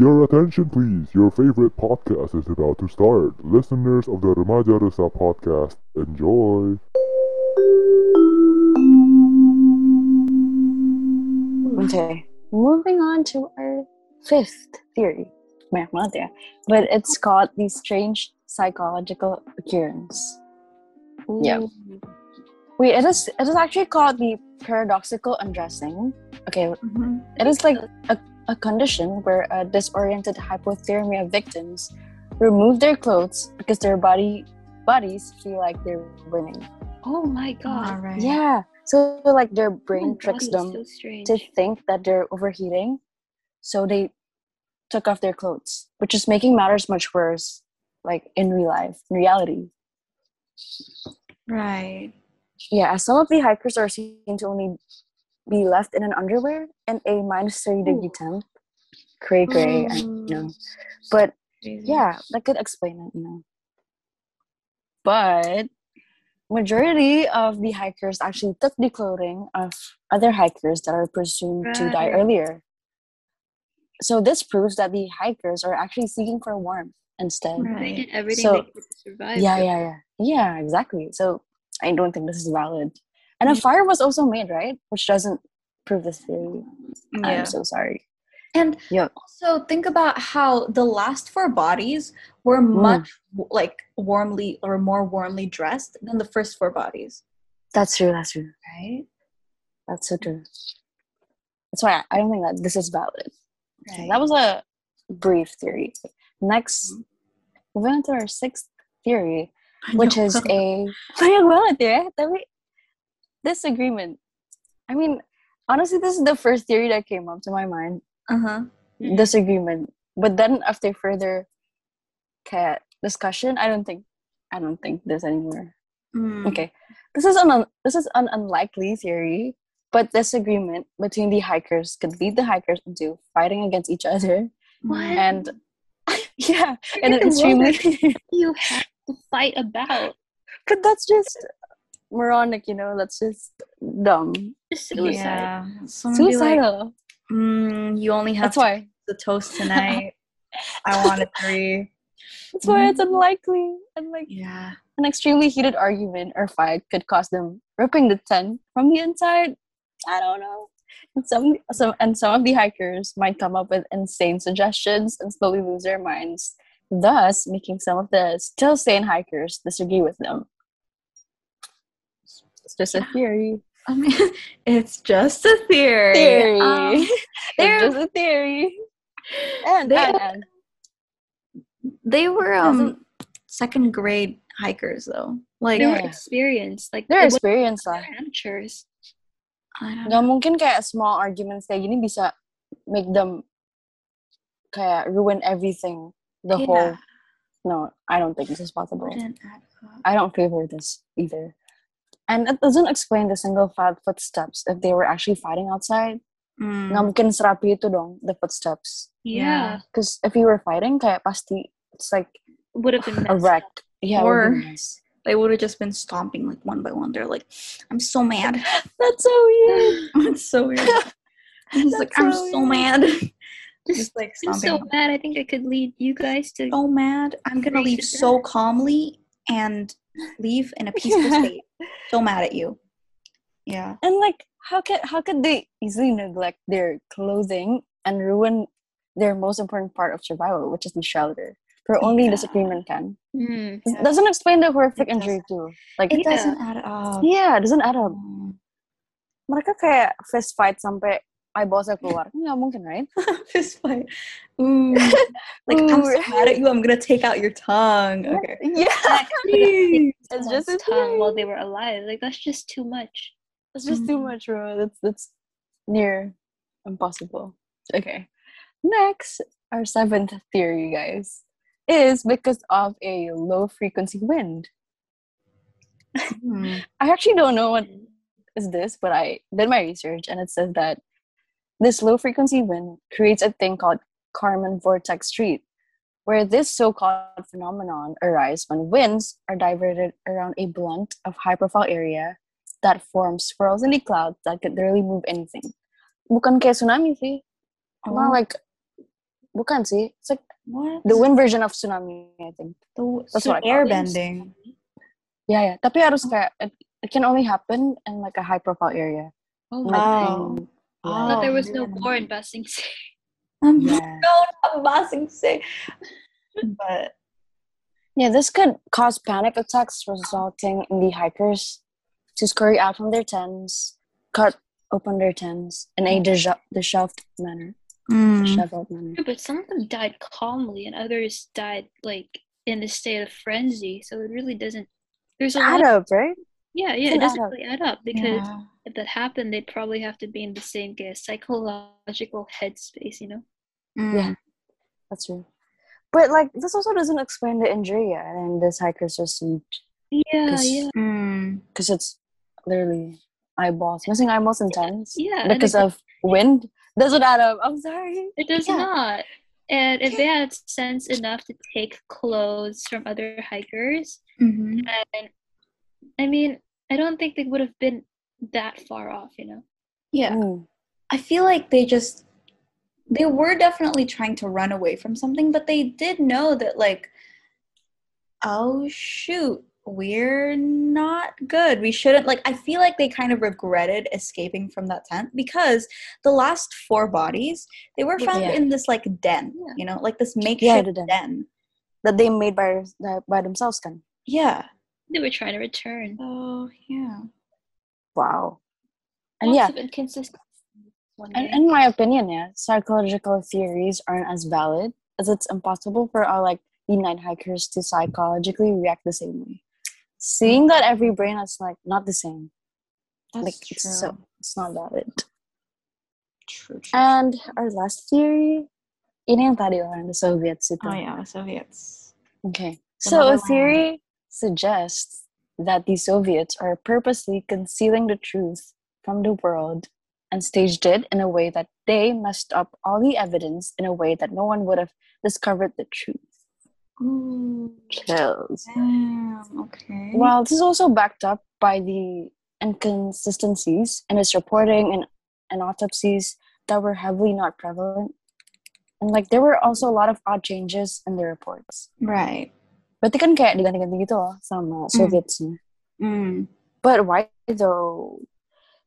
Your attention, please. Your favorite podcast is about to start. Listeners of the Remaja Resa podcast, enjoy. Okay, moving on to our fifth theory. Banyak banget. But it's called the strange psychological occurrence. Yeah. Wait, it is it is actually called the paradoxical undressing. Okay, Mhm. it is like a, a condition where a disoriented hypothermia victims remove their clothes because their body bodies feel like they're burning. Oh my god. Alright. Yeah. So like their oh brain My tricks body is them So to think that they're overheating. So they took off their clothes, which is making matters much worse, like in real life, in reality. Right. Yeah, some of the hikers are seen to only be left in an underwear and a minus 30 degree temp. Cray cray, I mm. know. But Crazy. yeah, that could explain it, you know. But majority of the hikers actually took the clothing of other hikers that are presumed to die earlier. So this proves that the hikers are actually seeking for warmth instead. Right. They did everything So- they could to survive. Yeah, yeah, yeah. Yeah, exactly. So I don't think this is valid. And a fire was also made, right? Which doesn't prove this theory. Yeah. I'm so sorry. And Yeah. also think about how the last four bodies were Mm. much like warmly or more warmly dressed than the first four bodies, That's true. That's true. right? That's so true. That's why I, don't think that this is valid. Okay, Right. that was a brief theory. Next, moving on to our sixth theory, which is a ya, tapi disagreement. I mean, honestly, this is the first theory that came up to my mind. uh-huh. Disagreement. But then after further discussion, I don't think I don't think this anymore. Mm. Okay. This is an un- this is an unlikely theory, but disagreement between the hikers could lead the hikers into fighting against each other. What? And yeah, and extremely you have to fight about but that's just moronic, you know, that's just dumb. suicide. Yeah. Someone be like, Suicidal. mm, you only have that's why. the toast tonight. I want a three. That's why it's unlikely. And like Yeah. an extremely heated argument or fight could cause them ripping the tent from the inside. I don't know. And some, some and some of the hikers might come up with insane suggestions and slowly lose their minds, thus making some of the still sane hikers disagree with them. It's just a theory. I mean, it's just a theory. Theory. Um, it's just a theory. And, They- and, and they were um second grade hikers though. Like They were experienced. Like they're it wasn't experienced lah. amateurs. I don't Nggak know. mungkin kayak small arguments kayak gini bisa make them kayak ruin everything. The Yeah. whole. No, I don't think this is possible. Wouldn't add up. I don't favor this either. And it doesn't explain the single file footsteps if they were actually fighting outside. Mm, Nggak mungkin serapi itu dong, the footsteps. Yeah. Because if you were fighting, kayak pasti it's like Would have been a wreck. up. Yeah, it would Or- They would have just been stomping like one by one. They're like, I'm so mad. That's so weird. it's so weird. He's like, That's I'm so so mad. Just just like I'm so mad. I think I could lead you guys to so mad. I'm gonna leave so calmly and leave in a peaceful Yeah. state. So mad at you. Yeah. And like, how can how could they easily neglect their clothing and ruin their most important part of survival, which is the shelter, for only Yeah. disagreement can? It Yeah. doesn't explain the horrific It injury too. Like, It Yeah. doesn't add up. yeah, it doesn't add up. Mm. Mereka kayak fist fight sampai eyeballsnya keluar. Nggak mungkin, right? Fist fight. Ooh. like I'm so mad at you. I'm gonna take out your tongue. Okay. Yeah, It's it's just a tongue while they were alive. Like that's just too much. That's just too Mhm. much, bro. That's that's near impossible. Okay. Next, our seventh theory, guys, is because of a low frequency wind. Hmm. I actually don't know what is this, but I did my research and it says that this low frequency wind creates a thing called Karman vortex street, where this so-called phenomenon arises when winds are diverted around a blunt of high-profile area that forms swirls in the clouds that could literally move anything. Bukan kayak tsunami sih. Oh. More like bukan sih. It's like What? the wind version of tsunami, I think. The That's so what I call it. airbending. Yeah, yeah. Tapi harus kayak it, it can only happen in like a high profile area. Oh, Like, Oh. in- there was no yeah. war in Ba Sing Se. Um, yeah. no, not Ba Sing Se. But Yeah, this could cause panic attacks, resulting in the hikers to scurry out from their tents, cut open their tents in a dishe- disheveled manner. Mm. Disheveled manner. Yeah, but some of them died calmly, and others died like in a state of frenzy. So it really doesn't. There's a Add lot. up, right? Yeah, yeah, it doesn't add up. really add up because Yeah. if that happened, they'd probably have to be in the same kind psychological headspace, you know. Mm. Yeah. That's true. But like this also doesn't explain the injury yet, and this hiker's received Yeah, 'Cause- yeah, Mm. because it's literally eyeballs, missing eyeballs and tents yeah. and because it, of wind. Doesn't add up. I'm sorry. it does yeah. not. And if they had sense enough to take clothes from other hikers, Mhm. and I mean, I don't think they would have been that far off, you know. Yeah. Mm. I feel like they just they were definitely trying to run away from something, but they did know that like oh shoot, we're not good. We shouldn't like I feel like they kind of regretted escaping from that tent because the last four bodies, they were found Yeah. in this like den, Yeah. you know, like this makeshift the den. den. That they made by by themselves, can. Yeah. They were trying to return. Oh yeah. Wow. And Lots yeah, of inconsistencies. And in my opinion, yeah, psychological theories aren't as valid as it's impossible for our like the night hikers to psychologically react the same way. Seeing that every brain is like not the same, That's like true. it's so it's not valid. true, true, And our last theory, ini yang tadi orang the Soviets itu. Oh yeah, the Soviets. Okay. So a theory suggests that the Soviets are purposely concealing the truth from the world and staged it in a way that they messed up all the evidence in a way that no one would have discovered the truth. Ooh. Chills. Damn. Okay. While this is also backed up by the inconsistencies in its reporting and, and autopsies that were heavily not prevalent. And like there were also a lot of odd changes in the reports. right. Berarti kan kayak diganti-ganti gitu loh sama Sovietsnya. Mm. But why though?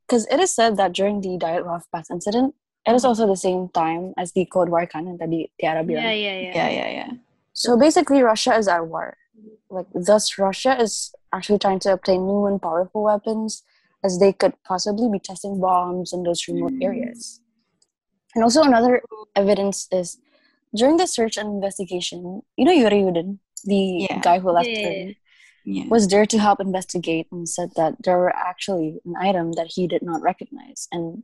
Because it is said that during the Dyatlov Pass incident, it is also the same time as the Cold War kan yang tadi Tiara bilang. yeah, yeah, yeah. Yeah, yeah, yeah. So basically, Russia is at war. Like, thus, Russia is actually trying to obtain new and powerful weapons, as they could possibly be testing bombs in those remote areas. And also, another evidence is during the search and investigation, you know Yuri Yudin, the Yeah. guy who left Yeah, yeah, was there to help investigate and said that there were actually an item that he did not recognize and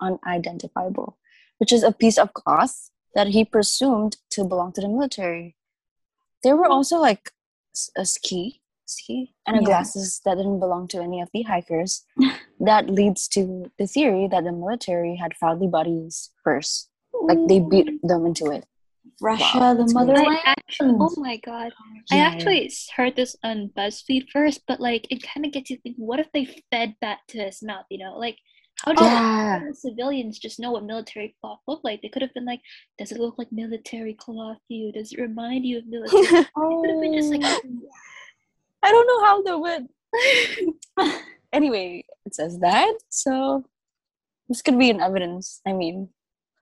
unidentifiable, which is a piece of cloth that he presumed to belong to the military. There were also like a ski, ski, and a Yeah. glasses that didn't belong to any of the hikers. that leads to the theory that the military had found the bodies first, like they beat them into it. Russia, Wow, the that's I motherland. actually, oh my god. I Yeah, yeah. actually heard this on BuzzFeed first, but like it kind of gets you thinking, what if they fed that to his mouth, you know? Like, how do Yeah. civilians just know what military cloth look like? They could have been like, does it look like military cloth to you? Does it remind you of military? it could have been just like, oh. Oh, I don't know how they would. anyway, it says that, so this could be an evidence. I mean,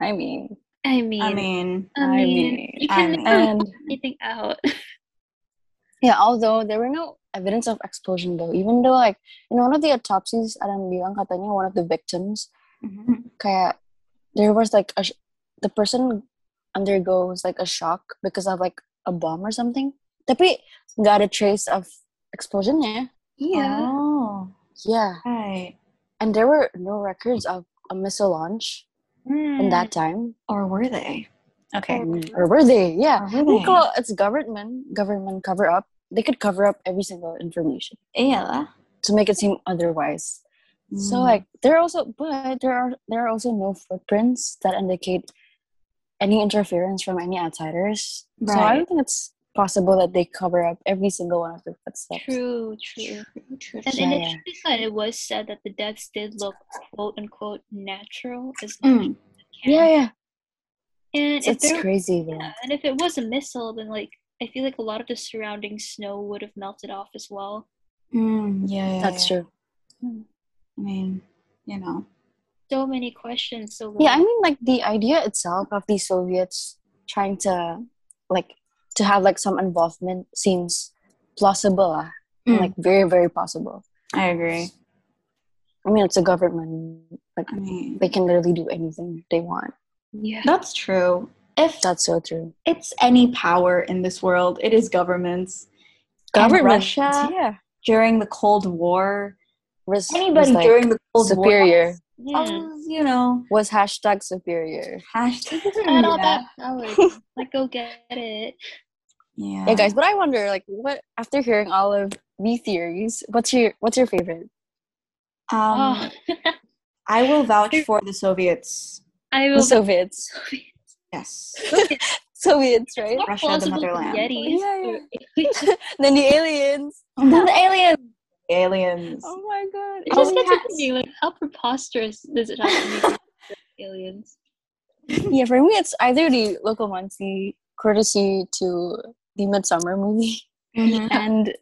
I mean, I mean, I mean, I I mean, mean, you can mean. never and rule anything out. yeah, although there were no evidence of explosion though, even though like in one of the autopsies, Adam bilang katanya one of the victims mhm. kayak there was like a sh- the person undergoes like a shock because of like a bomb or something. Tapi got a trace of explosionnya. yeah. Oh, Yeah, right. and there were no records of a missile launch in that time. Or were they? Okay. Mm, Or were they? Yeah. Were They they? it's government government cover up. They could cover up every single information Yeah. to make it seem otherwise. So Mm. like there are also but there are there are also no footprints that indicate any interference from any outsiders. Right. So I don't think it's possible that they cover up every single one of their footsteps. True, true. True, true, And true. Yeah, initially, said it was said that the deaths did look quote unquote natural as Mm. as. Yeah, yeah. And if It's there, crazy though. yeah, and if it was a missile, then like I feel like a lot of the surrounding snow would have melted off as well. Mm, yeah, yeah, That's yeah. true. I mean, you know. So many questions. So Yeah, I mean like the idea itself of the Soviets trying to like to have like some involvement seems plausible. ah, Mm. Like very, very possible. I agree. I mean it's a government. Like I mean, they can literally do anything they want. yeah. that's true. If That's so true. it's any power in this world, it is governments. Government Russia yeah. during the Cold War, Was, was, anybody like, during the Cold superior. War, Yeah. was, you know, was hashtag superior. hashtag. Had all yeah. that power. like go get it. yeah. Yeah, guys, but I wonder, like, what after hearing all of these theories, what's your what's your favorite? Um, oh. I will vouch for the Soviets. I The will. Soviets. Yes. Soviets, right? Russia, the motherland. Yetis. Yeah, then the aliens. Then the aliens. The aliens. Oh my god. It just gets me had- thinking, like, how preposterous does it have to be aliens? Yeah, for me it's either the local Mansi courtesy to the Midsummer movie Mhm. and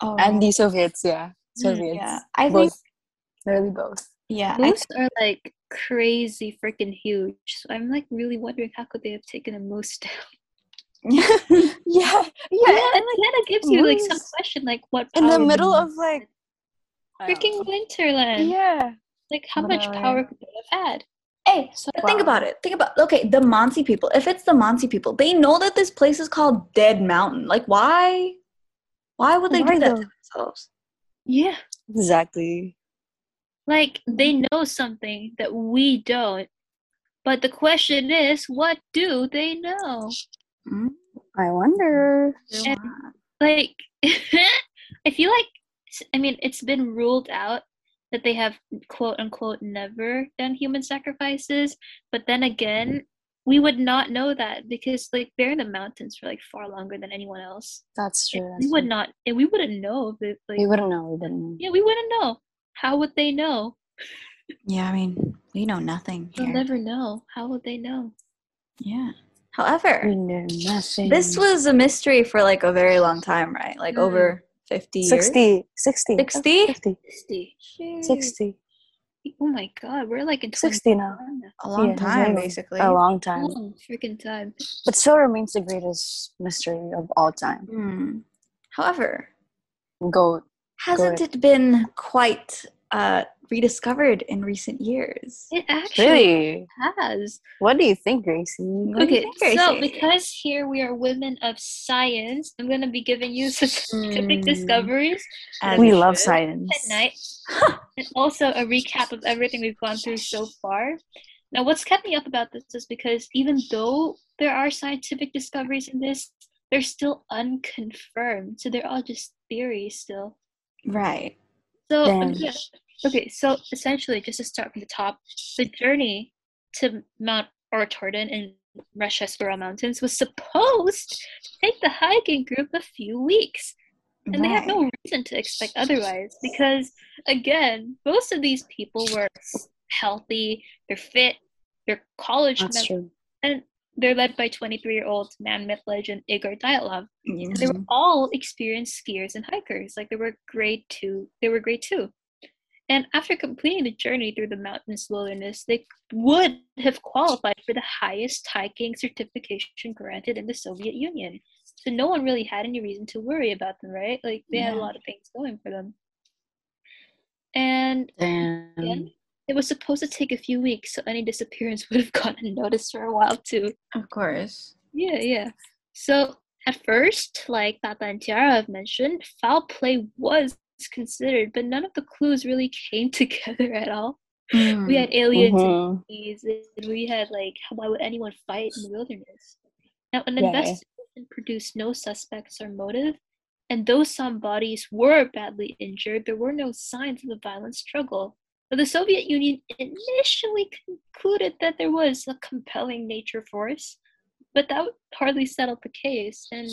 Oh, and the Soviets, yeah. mm, Soviets. yeah. I think. both. Literally both. Yeah. I Moose are like crazy freaking huge. So I'm like really wondering how could they have taken a moose down? Yeah. Yeah. Yeah, and like that gives you like some question, like what In the middle of like freaking. Winterland. Yeah. Like how much power could they have had? Hey, So but think about it. Think about okay, the Mansi people. If it's the Mansi people, they know that this place is called Dead Mountain. Like, why? Why would they Why do that though? to themselves? Yeah. Exactly. Like they know something that we don't. But the question is, what do they know? Hmm? I wonder. And- Like I feel like I mean it's been ruled out that they have quote unquote never done human sacrifices, but then again, we would not know that because like they're in the mountains for like far longer than anyone else. That's true. That's we would true. not and we wouldn't know that like We wouldn't know. We didn't know. yeah, we wouldn't know. How would they know? Yeah, I mean, we know nothing They'll here. never know. How would they know? yeah. However, We know nothing. this was a mystery for like a very long time, right? Like Mm. over 50 years. 60. 60. 60? 60. 60. 60. Oh my god, we're like in 60 now. A long Yeah, time, basically. A long time. Long freaking time. But still remains the greatest mystery of all time. Hmm. However, Go. hasn't ahead. it been quite uh, rediscovered in recent years? It actually Really? has. What do you think, Gracie? What Okay, think, so because here we are women of science, I'm gonna be giving you some specific Mm. discoveries As we love science. at night, and also a recap of everything we've gone through so far. Now, what's kept me up about this is because even though there are scientific discoveries in this, they're still unconfirmed. So they're all just theories still. Right. So yeah. okay, so essentially, just to start from the top, the journey to Mount Otorten in Russia's Ural Mountains was supposed to take the hiking group a few weeks, and they have right. no reason to expect otherwise because, again, most of these people were healthy, they're fit, they're college That's members, true. and they're led by 23-year-old man myth legend Igor Dyatlov. Mhm. They were all experienced skiers and hikers. Like they were grade two. They were grade two. And after completing the journey through the mountainous wilderness, they would have qualified for the highest hiking certification granted in the Soviet Union. So no one really had any reason to worry about them, right? Like they had a lot of things going for them. And Damn. again, it was supposed to take a few weeks, so any disappearance would have gone unnoticed for a while too. Of course. Yeah, yeah. So at first, like Tata and Tiara have mentioned, foul play was considered, but none of the clues really came together at all. Hmm. We had aliens Mhm. and and we had like, why would anyone fight in the wilderness? Now, an Yeah, yeah. investigation produced no suspects or motive, and though some bodies were badly injured, there were no signs of a violent struggle. But the Soviet Union initially concluded that there was a compelling nature force, but that hardly settled the case. And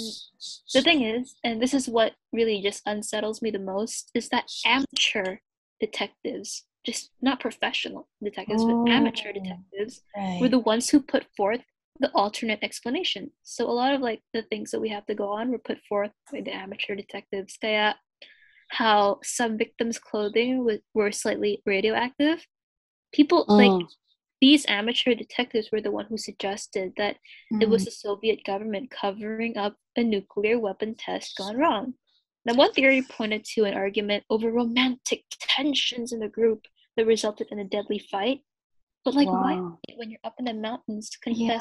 the thing is, and this is what really just unsettles me the most, is that amateur detectives, just not professional detectives, but oh, amateur Oh. detectives, Right. were the ones who put forth the alternate explanation. So a lot of like the things that we have to go on were put forth by the amateur detectives. Kaya how some victims' clothing was, were slightly radioactive. People like Mm. these amateur detectives were the one who suggested that it Mm. was the Soviet government covering up a nuclear weapon test gone wrong. Now, one theory pointed to an argument over romantic tensions in the group that resulted in a deadly fight. But like, why when you're up in the mountains to Yeah.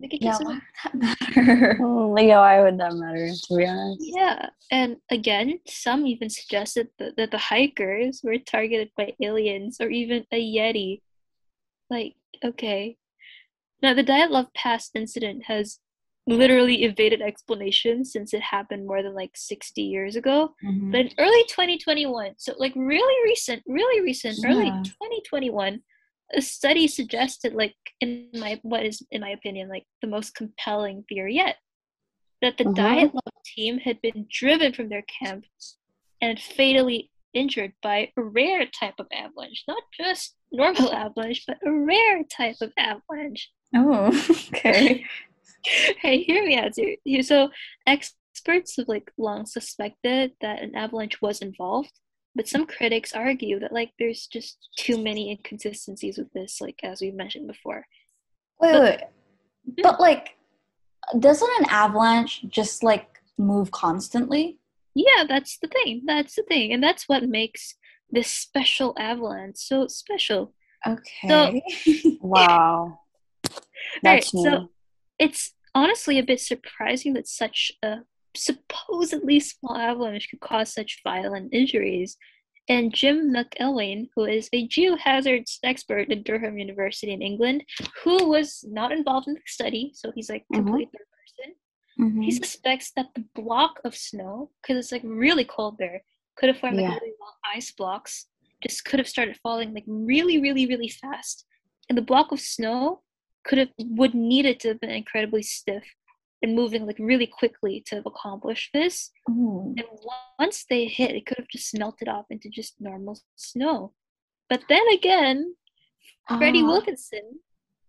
Like, it Yeah, doesn't- why would that matter? Yeah, why would that matter? To be honest. Yeah, and again, some even suggested that, that the hikers were targeted by aliens or even a Yeti. Like, okay. Now, the Dyatlov Pass incident has literally evaded explanation since it happened more than like 60 years ago. Mhm. But in early 2021, so like really recent, really recent, early 2021, a study suggested, like in my what is in my opinion like the most compelling theory yet, that the Mhm. Dyatlov team had been driven from their camp and fatally injured by a rare type of avalanche, not just normal avalanche, but a rare type of avalanche. Oh, okay. hey, hear me out here. So experts have like long suspected that an avalanche was involved, but some critics argue that like there's just too many inconsistencies with this, like as we've mentioned before. Wait, But- wait. Hmm? But like, doesn't an avalanche just like move constantly? Yeah, that's the thing. That's the thing, and that's what makes this special avalanche so special. Okay. so, Wow. That's Alright, so- It's honestly a bit surprising that such a supposedly small avalanche could cause such violent injuries. And Jim McElwaine, who is a geohazards expert at Durham University in England, who was not involved in the study, so he's like Mhm. complete third person, Mhm. he suspects that the block of snow, because it's like really cold there, could have formed like Yeah. really long ice blocks, just could have started falling like really, really, really fast. And the block of snow could have would needed to have been incredibly stiff and moving like really quickly to have accomplished this. Ooh. And once they hit, it could have just melted off into just normal snow. But then again, Freddie Ah. Wilkinson,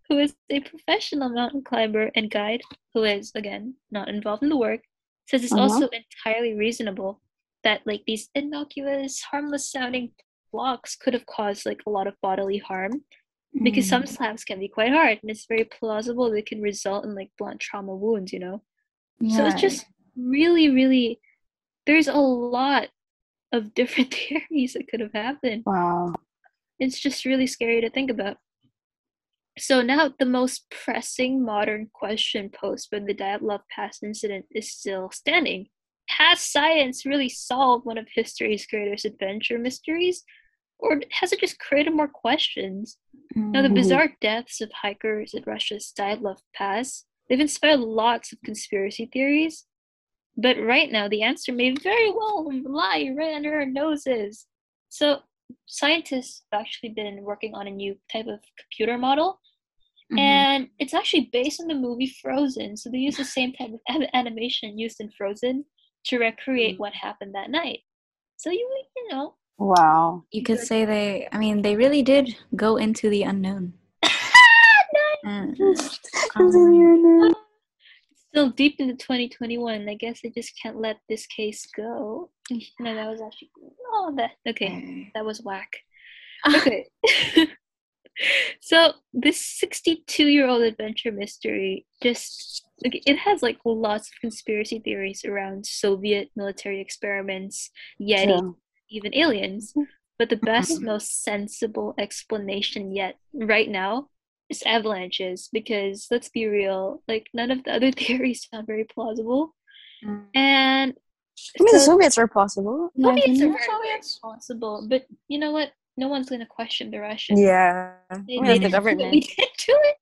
who is a professional mountain climber and guide, who is again not involved in the work, says it's Uh-huh. also entirely reasonable that like these innocuous, harmless sounding blocks could have caused like a lot of bodily harm because mm-hmm. some slaps can be quite hard and it's very plausible they can result in like blunt trauma wounds, you know? yeah. So it's just really, really there's a lot of different theories that could have happened Wow. it's just really scary to think about. So now the most pressing modern question posed by the Dyatlov Pass incident is still standing. Has science really solved one of history's greatest adventure mysteries? Or has it just created more questions? Now, the Mm. bizarre deaths of hikers at Russia's Dyatlov Pass, they've inspired lots of conspiracy theories. But right now, the answer may very well lie right under our noses. So, scientists have actually been working on a new type of computer model, Mhm. and it's actually based on the movie Frozen. So, they use the same type of animation used in Frozen to recreate what happened that night. So, you, you know, Wow. you could say they. I mean, they really did go into the unknown. And, um, still deep into 2021. I guess they just can't let this case go. No, that was actually oh that okay. okay. That was whack. Okay. so this 62 year old adventure mystery just like it has like lots of conspiracy theories around Soviet military experiments, Yeti, True. Even aliens. But the best, Mhm. most sensible explanation yet right now is avalanches because let's be real, like none of the other theories sound very plausible. Mm. And I mean, the Soviets were possible. in my Soviets are opinion. very, very possible, but you know what? No one's gonna question the Russians. Yeah. They, mean, they the didn't do it, government. We didn't do it.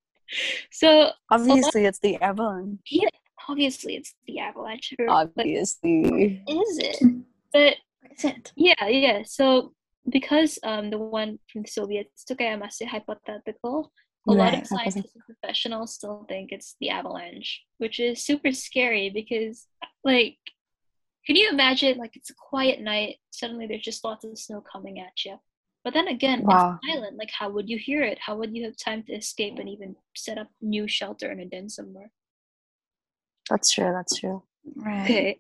So Obviously, it's the avalanche. yeah, obviously it's the avalanche. or- but Obviously. is it? But Is it? yeah, yeah. So because um the one from the Soviets took Ayamase hypothetical, a lot of scientists and professionals still think it's the avalanche, which is super scary because like can you imagine like it's a quiet night, suddenly there's just lots of snow coming at you. But then again, Wow. it's silent. Like, how would you hear it? How would you have time to escape and even set up new shelter in a den somewhere? That's true. That's true. Right. Okay.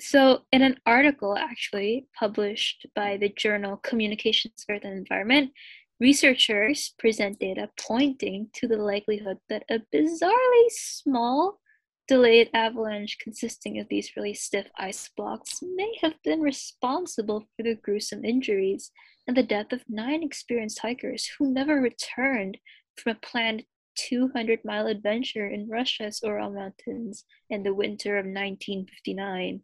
So, in an article actually published by the journal Communications, Earth, and Environment, researchers present data pointing to the likelihood that a bizarrely small delayed avalanche consisting of these really stiff ice blocks may have been responsible for the gruesome injuries and the death of nine experienced hikers who never returned from a planned 200 mile adventure in Russia's Ural Mountains in the winter of 1959.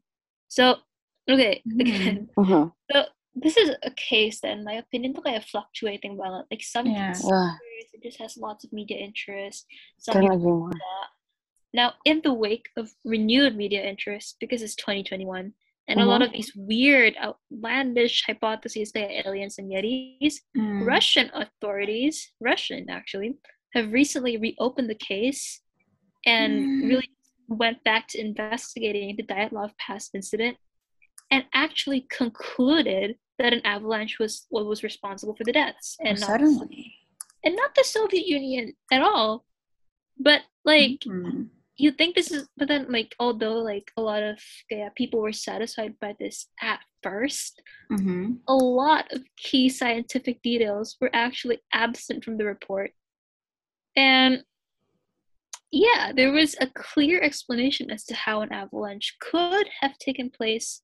So, okay, Hmm. again, Mm-hmm. so this is a case that, in my opinion, to kaya fluctuating well. Like some Yeah. it just has lots of media interest. Some Couldn't agree more. that. Now, in the wake of renewed media interest, because it's 2021, and a lot of these weird, outlandish hypotheses like aliens and yetis, Mm. Russian authorities, Russian actually, have recently reopened the case and Mm. really went back to investigating the Dyatlov Pass incident and actually concluded that an avalanche was what was responsible for the deaths Oh, and not, suddenly. and not the Soviet Union at all. But like Mm. you think this is but then like although like a lot of yeah, people were satisfied by this at first Mhm. a lot of key scientific details were actually absent from the report. And yeah, there was a clear explanation as to how an avalanche could have taken place,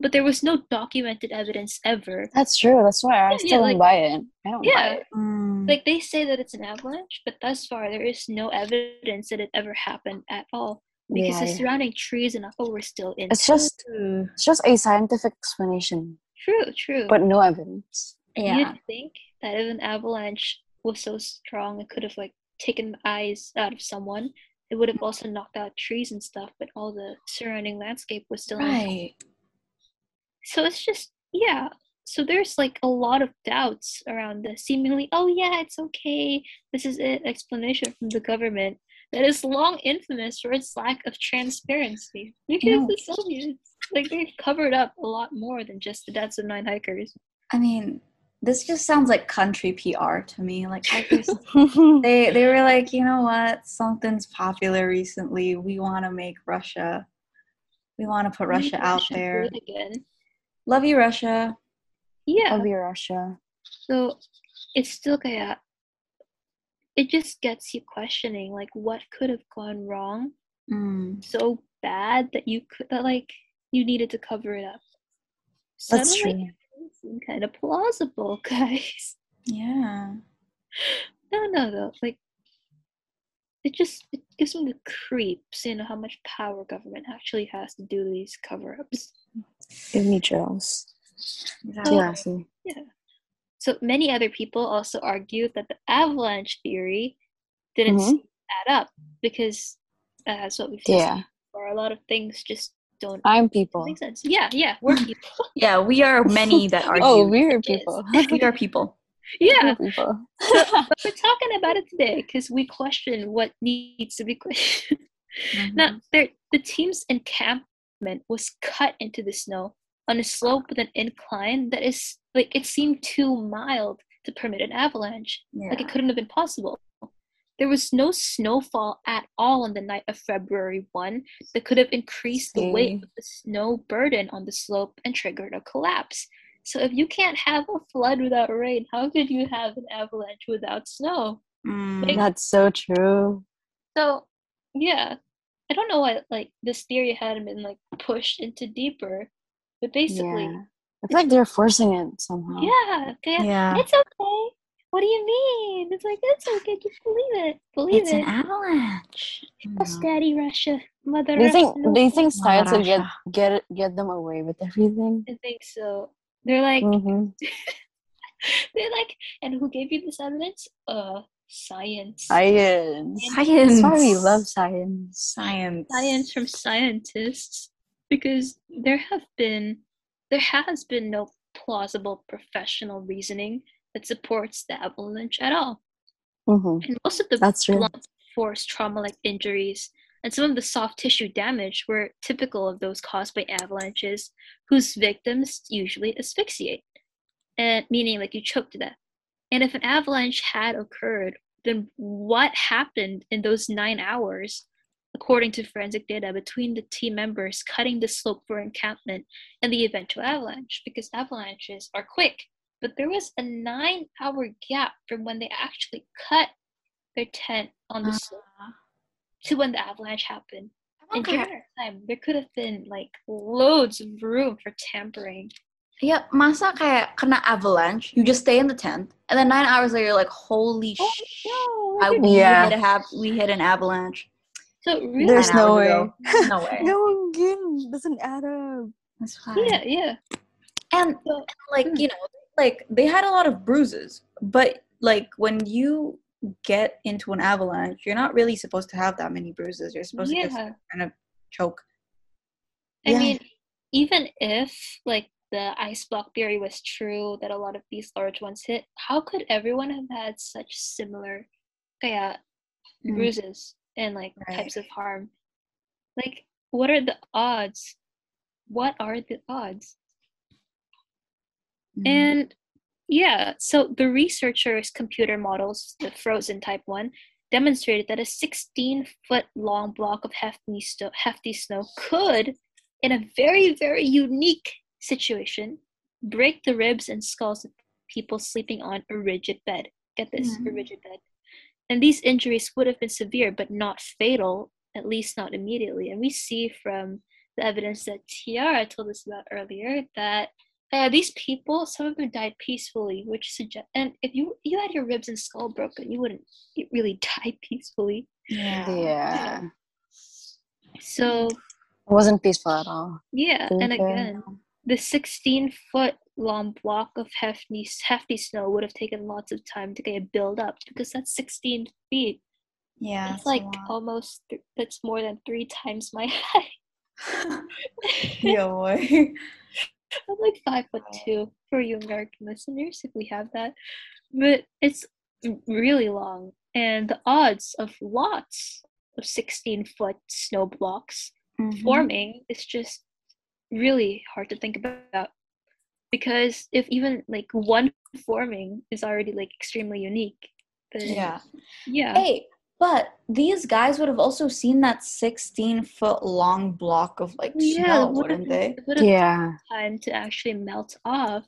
but there was no documented evidence ever. That's true. That's why I Yeah, still yeah, don't like- buy it. I don't buy Yeah, it. Mm. like they say that it's an avalanche, but thus far there is no evidence that it ever happened at all because Yeah, the yeah. surrounding trees and upper were still in. It's just True. it's just a scientific explanation, true, true. but no evidence. Yeah. You'd think that if an avalanche was so strong, it could have like taken the eyes out of someone. It would have mm-hmm. also knocked out trees and stuff, but all the surrounding landscape was still intact. Right. So it's just yeah. So there's like a lot of doubts around the seemingly oh yeah it's okay this is it explanation from the government that is long infamous for its lack of transparency because know- the Soviets like they've covered up a lot more than just the deaths of nine hikers. I mean, this just sounds like country PR to me. Like just they they were like, you know what? Something's popular recently. We want to make Russia. We want to put Russia out Russia there. again. Love you, Russia. Yeah. Love you, Russia. So it's still kaya it just gets you questioning like what could have gone wrong Mm. so bad that you could that like you needed to cover it up. That's Suddenly true. it seemed kind of plausible, guys. Yeah. No, no, though. Like it just it gives me the creeps, you know, how much power government actually has to do these cover-ups. Give me chills. Exactly. Yeah, see. So many other people also argued that the avalanche theory didn't Mhm. add up because uh, that's what we've just Yeah. seen before. A lot of things just don't I'm people. make sense. Yeah, yeah, we're people. Yeah, we are many that argue. Oh, we're people. we are people. yeah, We're people. but we're talking about it today because we question what needs to be questioned. Now, Mhm. there, the team's encampment was cut into the snow on a slope with an incline that is like it seemed too mild to permit an avalanche. yeah. Like it couldn't have been possible. There was no snowfall at all on the night of February 1 that could have increased the weight of the snow burden on the slope and triggered a collapse. So if you can't have a flood without rain, how could you have an avalanche without snow? Mm. That's so true. So yeah, I don't know why like this theory hadn't been like pushed into deeper, but basically, Yeah. I feel like they're forcing it somehow. yeah, Yeah. it's okay. What do you mean? It's like it's okay. Just believe it. Believe It's it. an avalanche. Trust Daddy Russia, Mother Do you think Russia. do you think science will get get get them away with everything? I think so. They're like, hmm they're like, and who gave you this evidence? Uh, science. Science. Science. That's why we love science. science. science from scientists because there have been there has been no plausible professional reasoning that supports the avalanche at all hmm and most of the That's true. blunt force trauma like injuries and some of the soft tissue damage were typical of those caused by avalanches whose victims usually asphyxiate and meaning like you choke to death. And if an avalanche had occurred, then what happened in those nine hours, according to forensic data, between the team members cutting the slope for encampment and the eventual avalanche? Because avalanches are quick, but there was a nine hour gap from when they actually cut their tent on the slope Uh, to when the avalanche happened. And okay. during that time, there could have been like loads of room for tampering. Yeah, masa kayak kena avalanche, you just stay in the tent, and then nine hours later, you're like, holy Oh, sh! no, I, we Yeah. hit a hap- we hit an avalanche. So really, There's Nine no way. No way. No, again, doesn't add up. That's fine. yeah, yeah. And So, like Hmm. you know, like they had a lot of bruises, but like when you get into an avalanche, you're not really supposed to have that many bruises. You're supposed to yeah. just kind of choke. I Yeah. mean, even if like the ice block theory was true that a lot of these large ones hit, how could everyone have had such similar kaya Mm. bruises and like Right. types of harm? Like, what are the odds? What are the odds? Mm. And yeah, so the researchers' computer models, the frozen type one, demonstrated that a 16 foot long block of hefty, sto- hefty snow could, in a very, very unique situation, break the ribs and skulls of people sleeping on a rigid bed. Get this, a Mhm. rigid bed. And these injuries would have been severe, but not fatal, at least not immediately. And we see from the evidence that Tiara told us about earlier that uh, these people, some of them died peacefully, which suggest. And if you you had your ribs and skull broken, you wouldn't really die peacefully. yeah. Yeah. So It wasn't peaceful at all. yeah, and Okay. again, the 16 foot long block of hefty hefty snow would have taken lots of time to get build up because that's 16 feet. Yeah. it's like a lot. almost th- that's more than three times my height. yeah, boy. I'm like five foot two for you American listeners, if we have that. But it's really long, and the odds of lots of 16 foot snow blocks Mhm. forming is just really hard to think about. Because if even like one forming is already like extremely unique, then Yeah. yeah, Hey, but these guys would have also seen that 16 foot long block of like yeah, snow, would wouldn't they? it would have Yeah. time to actually melt off.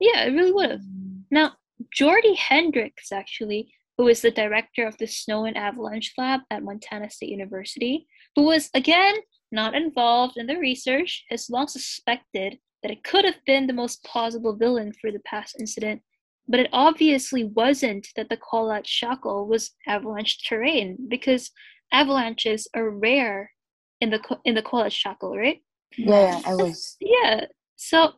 Yeah, it really would have. Now, Jordy Hendrikx, actually, who is the director of the Snow and Avalanche Lab at Montana State University, who was, again, not involved in the research, has long suspected that it could have been the most plausible villain for the past incident, but it obviously wasn't that the Kholat Syakhl was avalanche terrain because avalanches are rare in the in the Kholat Syakhl, right? Yeah, I was. Yeah. So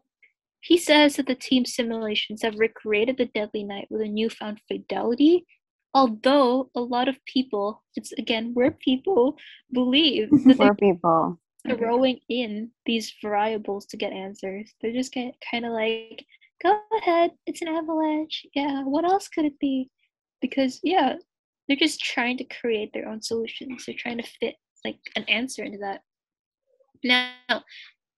he says that the team simulations have recreated the deadly night with a newfound fidelity, although a lot of people, it's again, we're people, believe that they're people. throwing in these variables to get answers. They're just kind of like, go ahead, it's an avalanche. Yeah, what else could it be? Because, yeah, they're just trying to create their own solutions. They're trying to fit like an answer into that. Now,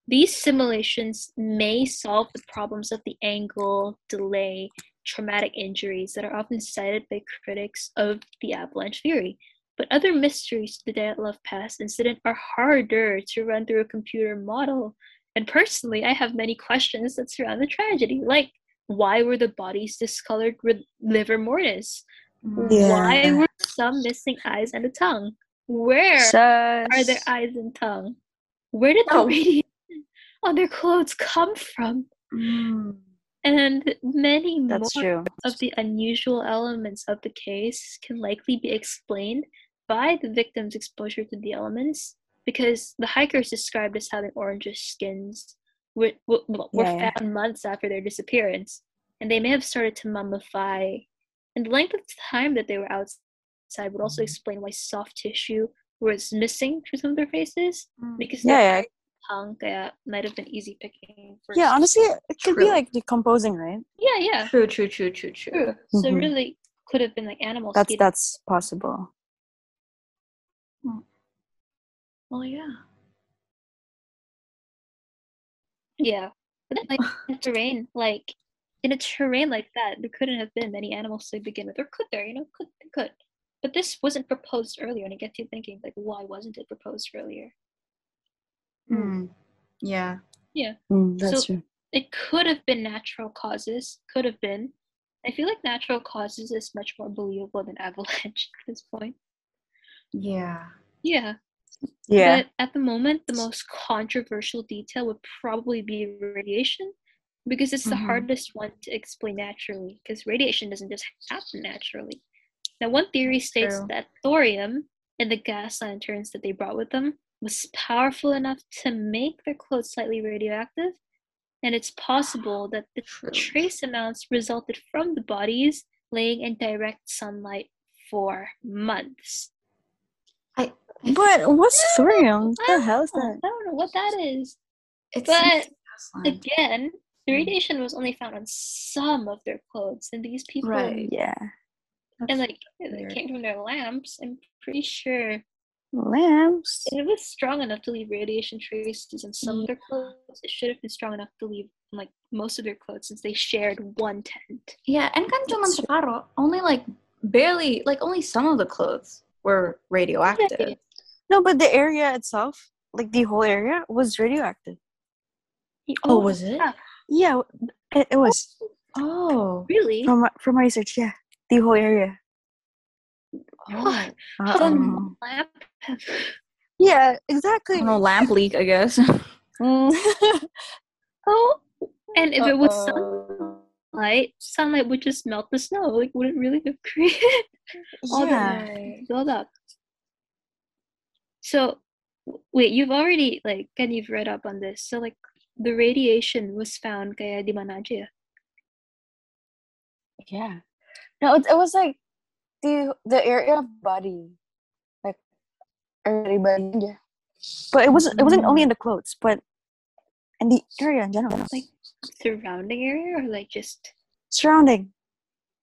these simulations may solve the problems of the angle, delay, traumatic injuries that are often cited by critics of the avalanche theory. But other mysteries to the Dyatlov Pass incident are harder to run through a computer model. And personally, I have many questions that surround the tragedy, like why were the bodies discolored with livor mortis? Mm. Why were some missing eyes and a tongue? Where Sus. are their eyes and tongue? Where did the Oh. radiation on their clothes come from? Mm. And many That's more true. of the unusual elements of the case can likely be explained by the victim's exposure to the elements because the hikers described as having orangish skins were, were, were Yeah, yeah. found months after their disappearance and they may have started to mummify and the length of time that they were outside would also mm-hmm. explain why soft tissue was missing from some of their faces mm. because Yeah, their yeah. tongue uh, kaya might have been easy picking for Yeah, honestly, it could be like decomposing, right? yeah yeah True, true, true, true, true. True. So Mhm. really could have been like animals. That's feeding- that's possible. Well, yeah. yeah. But then, like in terrain, like in a terrain like that, there couldn't have been many animals to begin with, or could there? You know, could could. But this wasn't proposed earlier, and it gets you thinking, like, why wasn't it proposed earlier? Mm. Yeah. Mm, that's So- true. It could have been natural causes. Could have been. I feel like natural causes is much more believable than avalanche at this point. Yeah. Yeah. Yeah. But at the moment, the most controversial detail would probably be radiation because it's the Mhm. hardest one to explain naturally because radiation doesn't just happen naturally. Now, one theory states True. that thorium in the gas lanterns that they brought with them was powerful enough to make their clothes slightly radioactive. And it's possible that the True. trace amounts resulted from the bodies laying in direct sunlight for months. But what's thorium? What the hell is that? I don't know what that is. it's But. Again, the Mm. radiation was only found on some of their clothes, and these people, Right. Yeah. and That's like it weird. came from their lamps. I'm pretty sure Lamps. it was strong enough to leave radiation traces on some of their clothes. It should have been strong enough to leave like most of their clothes, since they shared one tent. Yeah, and kan cuma That's true. separuh. Only like barely, like only some of the clothes were radioactive. No, but the area itself, like the whole area, was radioactive. Oh, was it? yeah, Yeah, it, it was Oh. Really? from my, from my research. Yeah, the whole area. Oh. Um, Lamp. yeah, exactly. no lamp leak, I guess. Mm. Oh, and if it was sunlight, sunlight would just melt the snow. Like, would it really have created all yeah. that build up? So, wait, you've already like, and you've read up on this. So, like, the radiation was found kaya di mana aja ya? Yeah. No, it, it was like the the area of body, like everybody. Yeah. But it wasn't. It wasn't only in the clothes, but in the area in general, Like, surrounding area or like just surrounding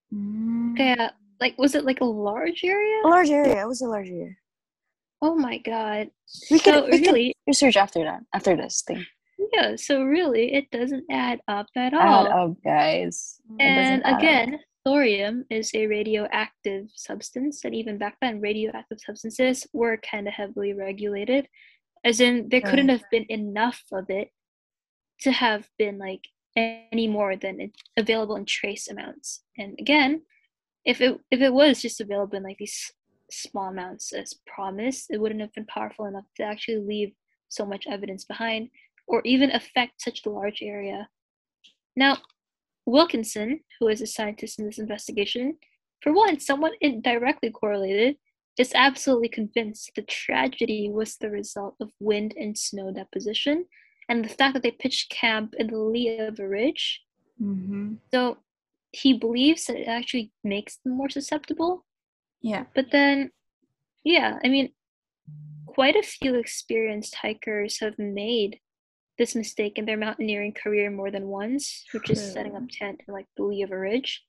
Mm. kaya like was it like a large area? a large area. It was a large area. Oh my god. We could- so we could- really Research after that. After this thing. yeah, so really it doesn't add up at all. Add up, guys. And doesn't up. again, thorium is a radioactive substance, and even back then, radioactive substances were kind of heavily regulated, as in there couldn't Right. have been enough of it to have been like any more than it- available in trace amounts. And again, if it if it was just available in like these small amounts as promised, it wouldn't have been powerful enough to actually leave so much evidence behind, or even affect such a large area. Now, Wilkinson, who is a scientist in this investigation, for one, somewhat indirectly correlated, is absolutely convinced the tragedy was the result of wind and snow deposition and the fact that they pitched camp in the lee of a ridge. Mhm. So he believes that it actually makes them more susceptible. Yeah. But then, yeah, I mean, quite a few experienced hikers have made this mistake in their mountaineering career more than once, which is setting up tent in like the lee of a ridge.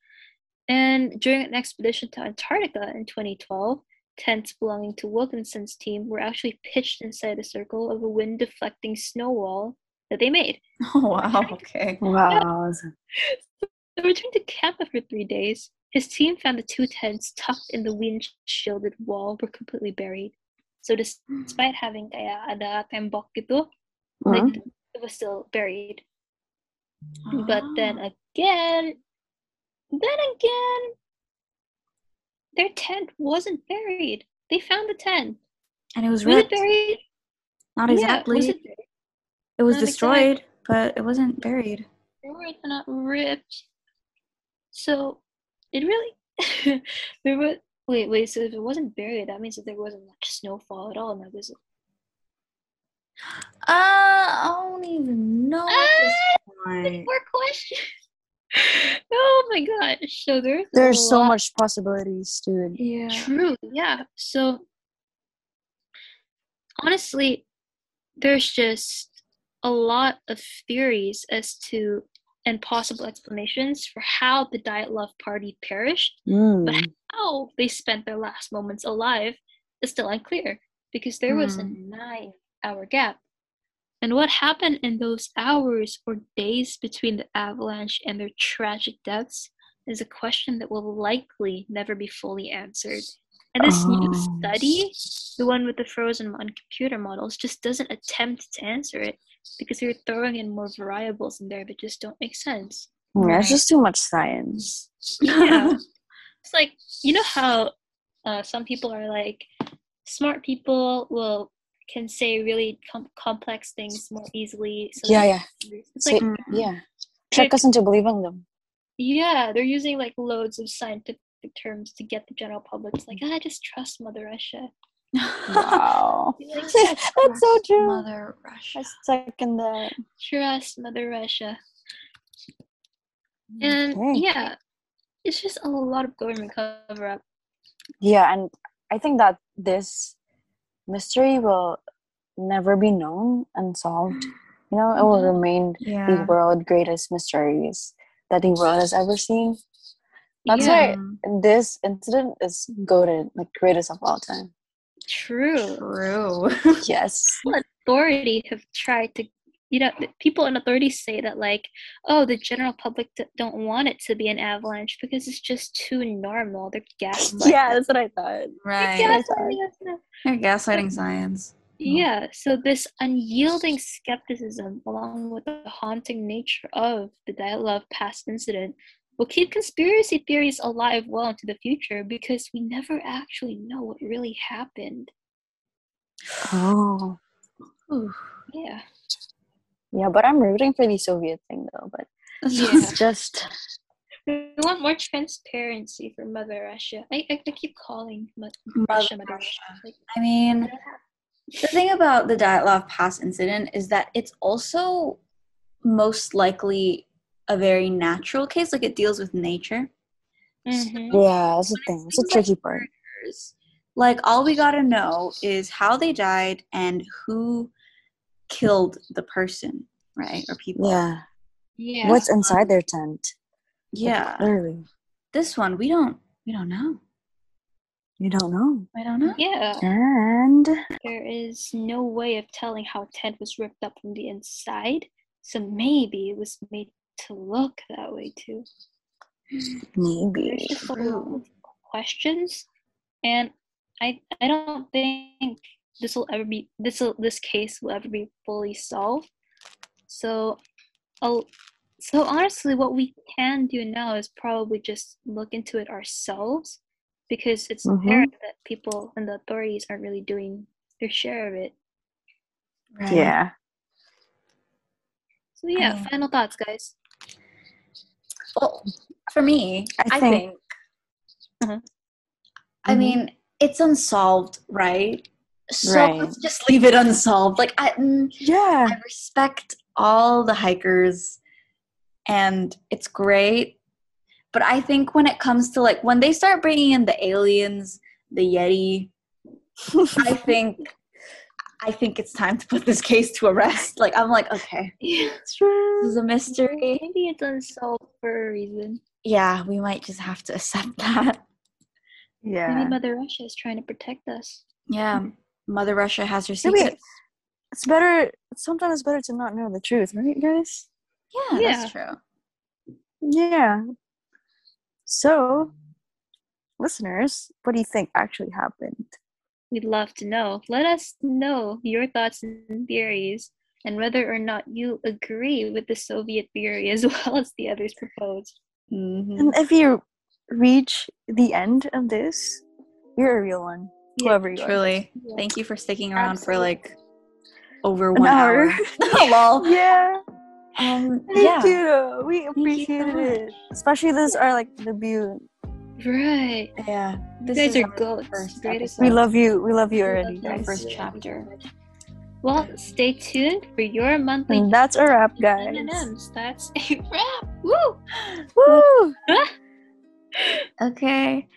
And during an expedition to Antarctica in 2012, tents belonging to Wilkinson's team were actually pitched inside a circle of a wind deflecting snow wall that they made. Oh wow. Okay. Wow. They returned to camp after three days. His team found the two tents tucked in the wind shielded wall were completely buried. So despite having kaya ada tembok gitu, like Mhm. it was still buried. But then again, then again, their tent wasn't buried. They found the tent. and it was Was it buried? Not Yeah, exactly. was it it was Not destroyed, but it wasn't buried. Not ripped. So it really there was wait wait so if it wasn't buried that means that there wasn't much snowfall at all in that visit. Uh, I don't even know. point. More questions. oh my gosh! So there's There's so lot- much possibilities, dude. Yeah. True, yeah. So honestly, there's just a lot of theories as to and possible explanations for how the Dyatlov Party perished. Mm. How they spent their last moments alive is still unclear because there was a Hmm. nine hour gap. And what happened in those hours or days between the avalanche and their tragic deaths is a question that will likely never be fully answered. And this new Oh. study, the one with the frozen on computer models, just doesn't attempt to answer it because you're throwing in more variables in there that just don't make sense. Yeah, it's just too much science. Yeah. it's like, you know how uh, some people are like, smart people will can say really com- complex things more easily. So Yeah, yeah, It's like, Mm. yeah. Trick us into believing them. yeah, they're using like loads of scientific terms to get the general public. It's like, ah, just trust Mother Russia. Wow. Like, That's so true. Mother Russia. I second that. trust Mother Russia. And Okay. yeah, it's just a lot of government cover up. Yeah, and I think that this mystery will never be known and solved. You know, it will Mhm. remain the Yeah. world greatest mysteries that the world has ever seen. That's yeah, why this incident is goaded, like greatest of all time. True. True. Yes. authority have tried to you know people in authority say that like oh the general public don't want it to be an avalanche because it's just too normal they're gaslighting yeah, that's what I thought. They're right. gaslighting us. They're gaslighting science. Mm. yeah so this unyielding skepticism along with the haunting nature of the Dyatlov Pass incident will keep conspiracy theories alive well into the future because we never actually know what really happened Oh. Ooh. yeah Yeah, but I'm rooting for the Soviet thing though, but Yeah. it's just We want more transparency for Mother Russia. I, I, I keep calling Mo- Mother Russia Mother. Russia. Like, I mean, the thing about the Dyatlov Pass incident is that it's also most likely a very natural case. Like it deals with nature. mhm. yeah, that's the thing. It's a Seems like tricky part. murders, Like all we gotta know is how they died and who killed the person, right? Or people. Yeah. Yeah. What's inside their tent? Like, Yeah. Clearly. This one we don't we don't know. You don't know. I don't know. yeah. And There is no way of telling how tent was ripped up from the inside. So maybe it was made to look that way too. Maybe. just a lot True. of questions, and I I don't think this will ever be this will this case will ever be fully solved. So, i so honestly, what we can do now is probably just look into it ourselves, because it's Mhm. apparent that people and the authorities aren't really doing their share of it. Right. Yeah. So yeah, mean- final thoughts, guys. Well, for me, I I, think- think. Mhm. I Mhm. mean, it's unsolved, right? So Right. let's just leave it unsolved. Like I, mm, Yeah. I respect all the hikers, and it's great. But I think when it comes to like when they start bringing in the aliens, the Yeti, I think, I think it's time to put this case to a rest. Like I'm like, okay, Yeah. It's true. This is a mystery. Maybe it's unsolved for a reason. Yeah, we might just have to accept that. Yeah. Maybe Mother Russia is trying to protect us. Yeah, Mother Russia has her Maybe secrets. it's better. Sometimes it's better to not know the truth, right, guys? Yeah, Yeah. that's true. Yeah. So, listeners, what do you think actually happened? We'd love to know. Let us know your thoughts and theories and whether or not you agree with the Soviet theory as well as the others proposed. Mhm. And if you reach the end of this, you're a real one. Yeah, Whoever you are. Truly, Yeah. thank you for sticking around for like over An one hour. hour. Lol. Yeah. Um, Thank yeah. you. We you so appreciated it. Especially this our like debut. Right. Yeah. You This guys is are our goats. first Greatest episode. We love you. We love you already, love you. Our guys. first chapter. Well, stay tuned for your monthly And that's a wrap, guys. M&Ms. That's a wrap. Woo! Woo! Okay.